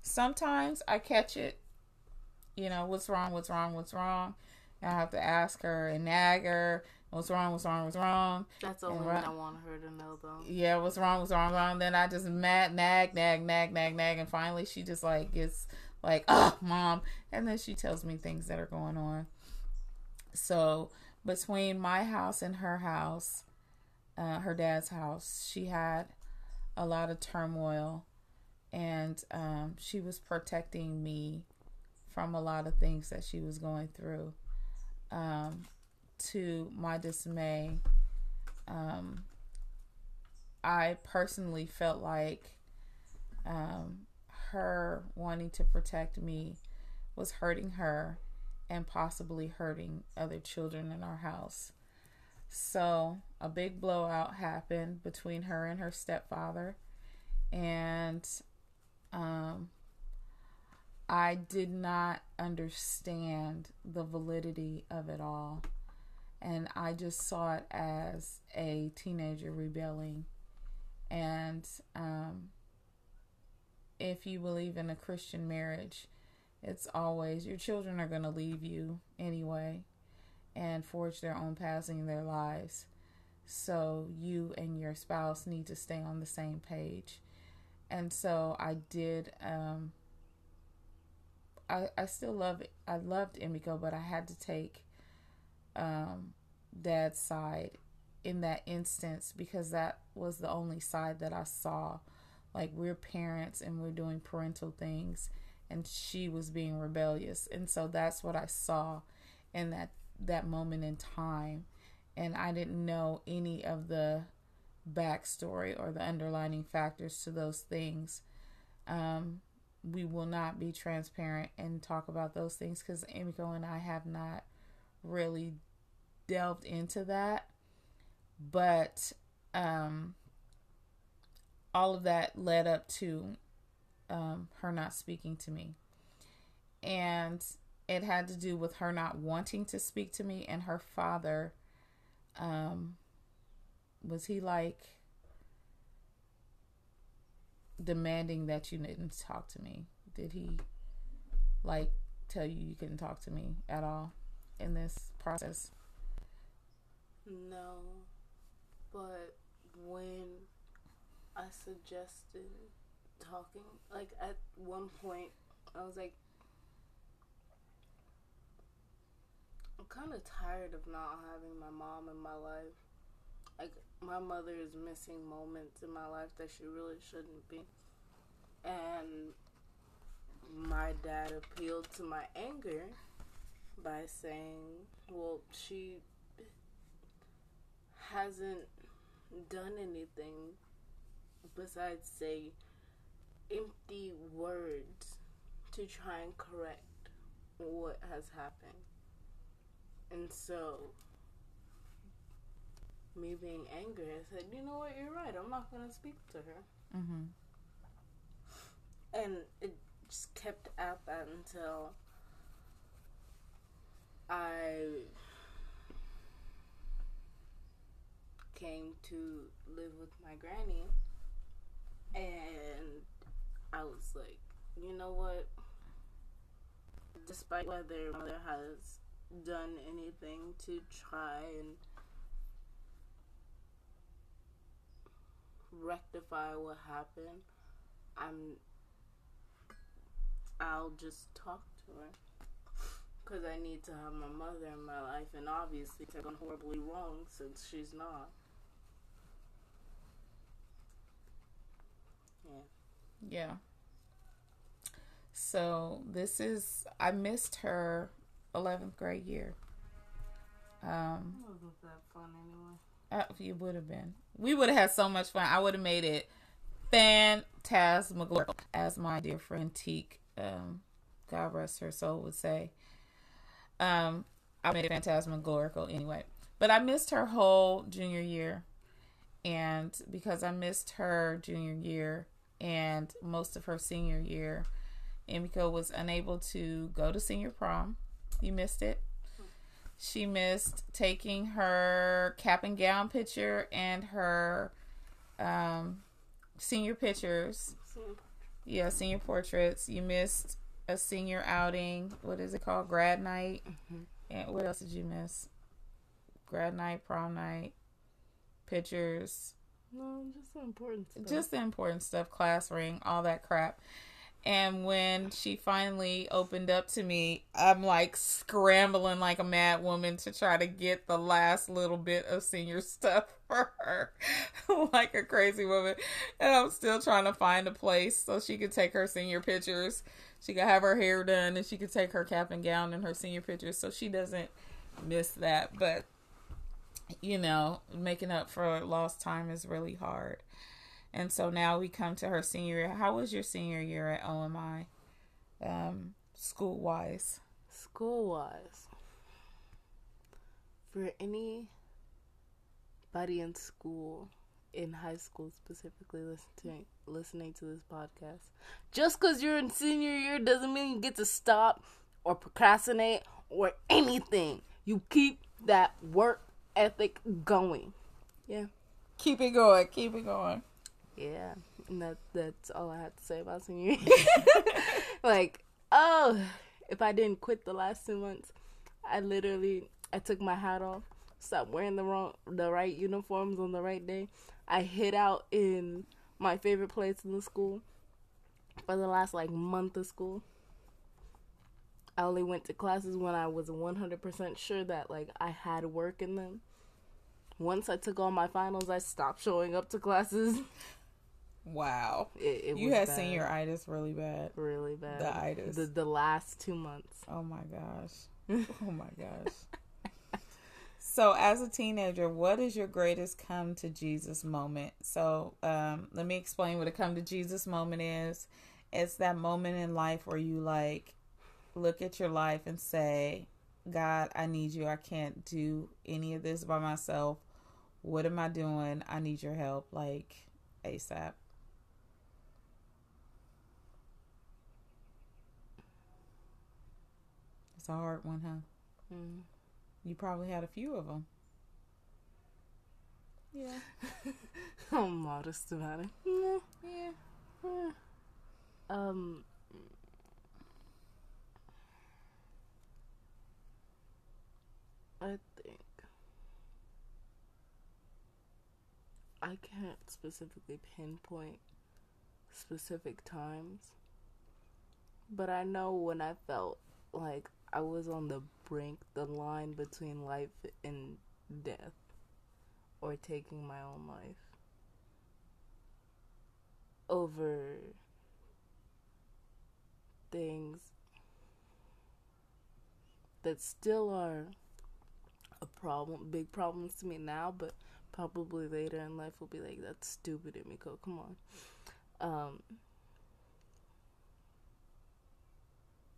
Sometimes I catch it, you know, what's wrong, what's wrong, what's wrong. I have to ask her and nag her What's wrong? What's wrong? What's wrong? That's the only right, I want her to know, though. Yeah, what's wrong? What's wrong? Wrong. Then I just mad, nag, nag, nag, nag, nag, and finally she just like gets like, "Oh, mom," and then she tells me things that are going on. So between my house and her house, uh, her dad's house, she had a lot of turmoil, and um, she was protecting me from a lot of things that she was going through. Um, to my dismay, um, I personally felt like um, her wanting to protect me was hurting her and possibly hurting other children in our house. So, a big blowout happened between her and her stepfather, and um, I did not understand the validity of it all and I just saw it as a teenager rebelling. And um, if you believe in a Christian marriage, it's always your children are going to leave you anyway and forge their own paths in their lives. So you and your spouse need to stay on the same page. And so I did um I I still love it. I loved Emiko, but I had to take um dad's side in that instance because that was the only side that I saw. Like we're parents and we're doing parental things and she was being rebellious. And so that's what I saw in that that moment in time. And I didn't know any of the backstory or the underlining factors to those things. Um, we will not be transparent and talk about those things because Emiko and I have not really delved into that. But um, all of that led up to um, her not speaking to me. And it had to do with her not wanting to speak to me and her father um was he like demanding that you didn't talk to me? Did he like tell you you couldn't talk to me at all in this process? No. But when i suggested talking like at one point i was like I'm kind of tired of not having my mom in my life. Like, my mother is missing moments in my life that she really shouldn't be. And my dad appealed to my anger by saying, well, she hasn't done anything besides say empty words to try and correct what has happened. And so, me being angry, I said, you know what, you're right. I'm not going to speak to her. mm-hmm. And it just kept at that until I came to live with my granny. And I was like, you know what? Despite whether mother has done anything to try and rectify what happened, I'm I'll just talk to her because I need to have my mother in my life, and obviously it's gone horribly wrong since she's not. Yeah. Yeah. So this is I missed her 11th grade year. Um, It wasn't that fun anyway. uh, it would have been. We would have had so much fun. I would have made it phantasmagorical, as my dear friend Teak, um, God rest her soul, would say. Um, I made it phantasmagorical anyway. But I missed her whole junior year. And because I missed her junior year and most of her senior year, Emiko was unable to go to senior prom. You missed it. She missed taking her cap and gown picture and her um, senior pictures. So, Yeah, senior portraits. You missed a senior outing. What is it called? Grad night. And what else did you miss? Grad night, prom night, pictures, no, just important stuff. just the important stuff, class ring, all that crap. And when she finally opened up to me, I'm like scrambling like a mad woman to try to get the last little bit of senior stuff *laughs* for her, *laughs* like a crazy woman. And I'm still trying to find a place so she could take her senior pictures. She could have her hair done and she could take her cap and gown and her senior pictures so she doesn't miss that. But, you know, making up for lost time is really hard. And so now we come to her senior year. How was your senior year at OMI, um, school wise? school wise, for anybody in school, in high school specifically, listening listening to this podcast, just because you're in senior year doesn't mean you get to stop or procrastinate or anything. You keep that work ethic going. Yeah. Keep it going. Keep it going. Yeah, and that that's all I have to say about senior year. *laughs* *laughs* like, oh, if I didn't quit the last two months, I literally I took my hat off stop wearing the wrong the right uniforms on the right day. I hid out in my favorite place in the school for the last like month of school. I only went to classes when I was 100% sure that like I had work in them. Once I took all my finals, I stopped showing up to classes. Wow. It, it you had bad. senioritis really bad. really bad. The itis. The the last 2 months. Oh my gosh. *laughs* Oh my gosh. so, as a teenager, what is your greatest come to Jesus moment? So, um, let me explain what a come to Jesus moment is. It's that moment in life where you like look at your life and say, God, I need you. I can't do any of this by myself. What am I doing? I need your help, like ASAP. It's a hard one, huh? Mm. You probably had a few of them. Yeah. *laughs* I'm modest about it. Yeah. Yeah. yeah. Um. I think I can't specifically pinpoint specific times, but I know when I felt like I was on the brink, the line between life and death, or taking my own life over things that still are a problem, big problems to me now, but probably later in life will be like, that's stupid, Emiko, come on. Um,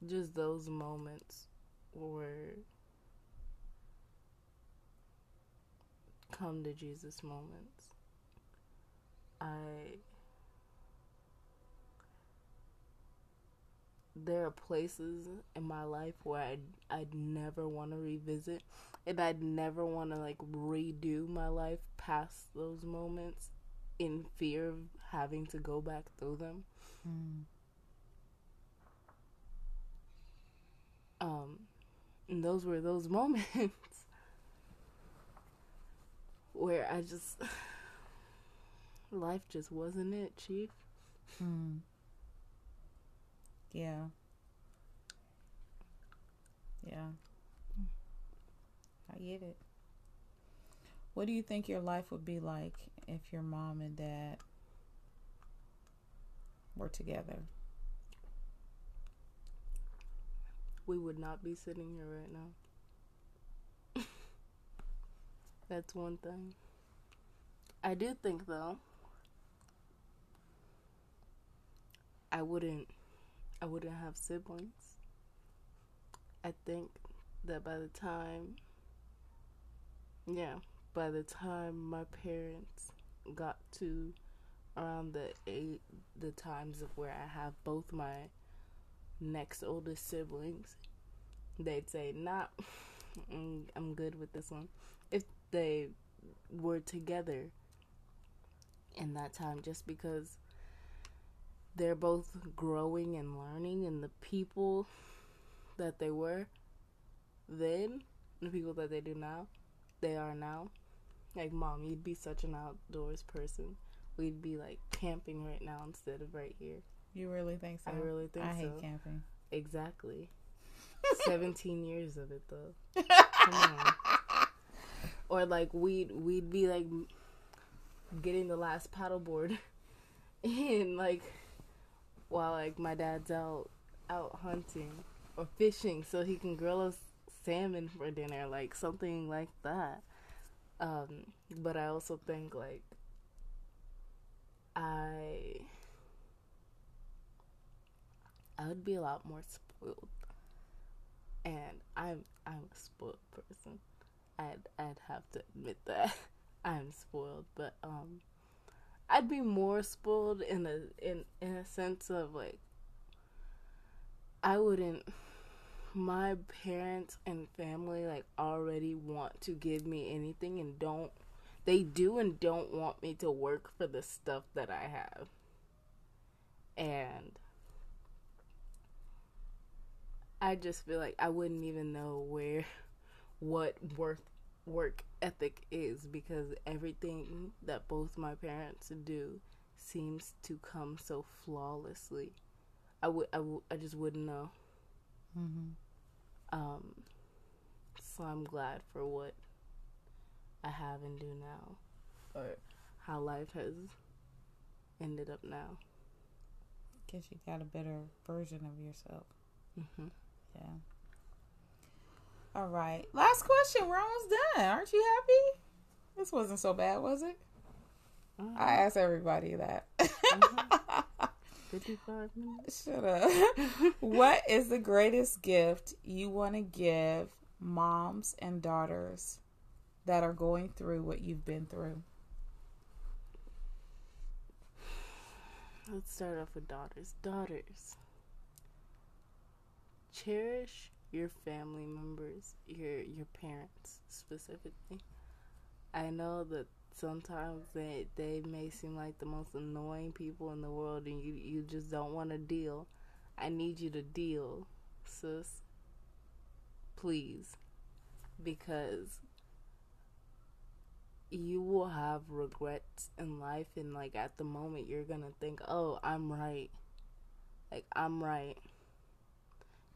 just those moments were come to Jesus moments. I there are places in my life where I'd, I'd never want to revisit and I'd never want to like redo my life past those moments in fear of having to go back through them. Mm. Um, and those were those *laughs* moments where I just *sighs* life just wasn't it, chief. Mm. Yeah. Yeah. I get it. What do you think your life would be like if your mom and dad were together? We would not be sitting here right now. *laughs* That's one thing. I do think though I wouldn't I wouldn't have siblings. I think that by the time yeah, by the time my parents got to around the eight the times of where I have both my next oldest siblings, they'd say, "Nah, *laughs* I'm good with this one." If they were together in that time, just because they're both growing and learning, and the people that they were then, the people that they do now, they are now. Like, mom, you'd be such an outdoors person. We'd be like camping right now instead of right here. You really think so? I really think I so. I hate camping. Exactly. *laughs* 17 years of it though. Come on. *laughs* Or like we'd we'd be like getting the last paddleboard *laughs* and like while like my dad's out out hunting or fishing so he can grill us salmon for dinner like something like that. Um but I also think like I I would be a lot more spoiled. And I'm I'm a spoiled person. I'd I'd have to admit that. *laughs* I'm spoiled, but um I'd be more spoiled in a in in a sense of like I wouldn't my parents and family like already want to give me anything and don't they do and don't want me to work for the stuff that I have. And I just feel like I wouldn't even know where *laughs* what worth work ethic is because everything that both my parents do seems to come so flawlessly. I would I, w- I just wouldn't know. Mm-hmm. Um, so I'm glad for what I have and do now, or how life has ended up now. Guess you got a better version of yourself. hmm Yeah. All right. Last question. We're almost done. Aren't you happy? This wasn't so bad, was it? Mm-hmm. I asked everybody that. Mm-hmm. 55 minutes. Shut up. *laughs* what is the greatest gift you want to give moms and daughters that are going through what you've been through? Let's start off with daughters. Daughters. Cherish your family members, your your parents specifically. I know that sometimes they they may seem like the most annoying people in the world and you you just don't want to deal. I need you to deal, sis. Please. Because you will have regrets in life and like at the moment you're going to think, "Oh, I'm right." Like I'm right.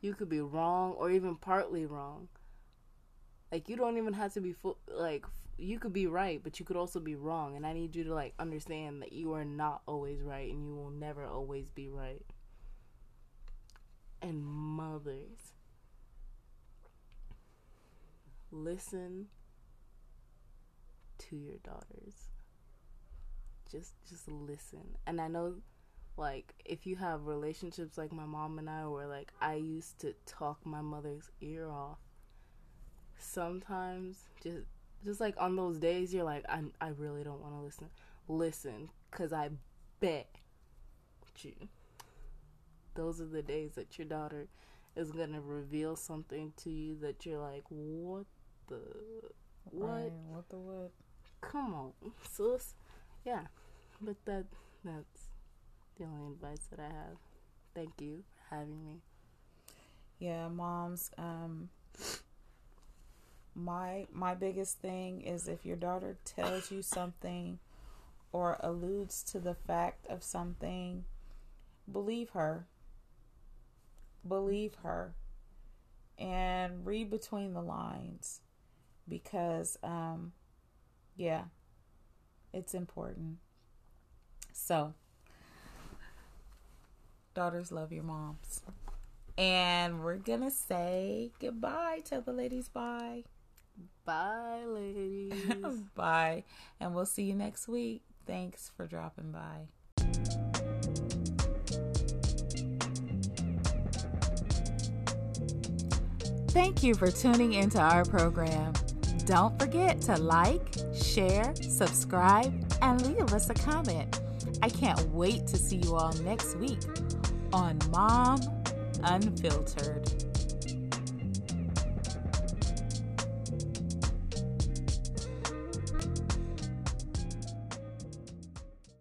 You could be wrong or even partly wrong. Like you don't even have to be full like you could be right, but you could also be wrong and I need you to like understand that you are not always right and you will never always be right. And mothers listen to your daughters. Just just listen. And I know like if you have relationships like my mom and I where like I used to talk my mother's ear off. Sometimes just just like on those days you're like I I really don't want to listen. Listen cuz I bet you those are the days that your daughter is going to reveal something to you that you're like what the what Right, What the what? come on sis yeah but that that's the only advice that i have thank you for having me Yeah, moms. Um, my my biggest thing is if your daughter tells you something or alludes to the fact of something, believe her. Believe her, and read between the lines, because um, yeah, it's important. So, daughters love your moms. And we're gonna say goodbye. Tell the ladies bye. bye ladies *laughs* bye. And we'll see you next week. Thanks for dropping by. Thank you for tuning into our program. Don't forget to like, share, subscribe, and leave us a comment. I can't wait to see you all next week on Mom Unfiltered.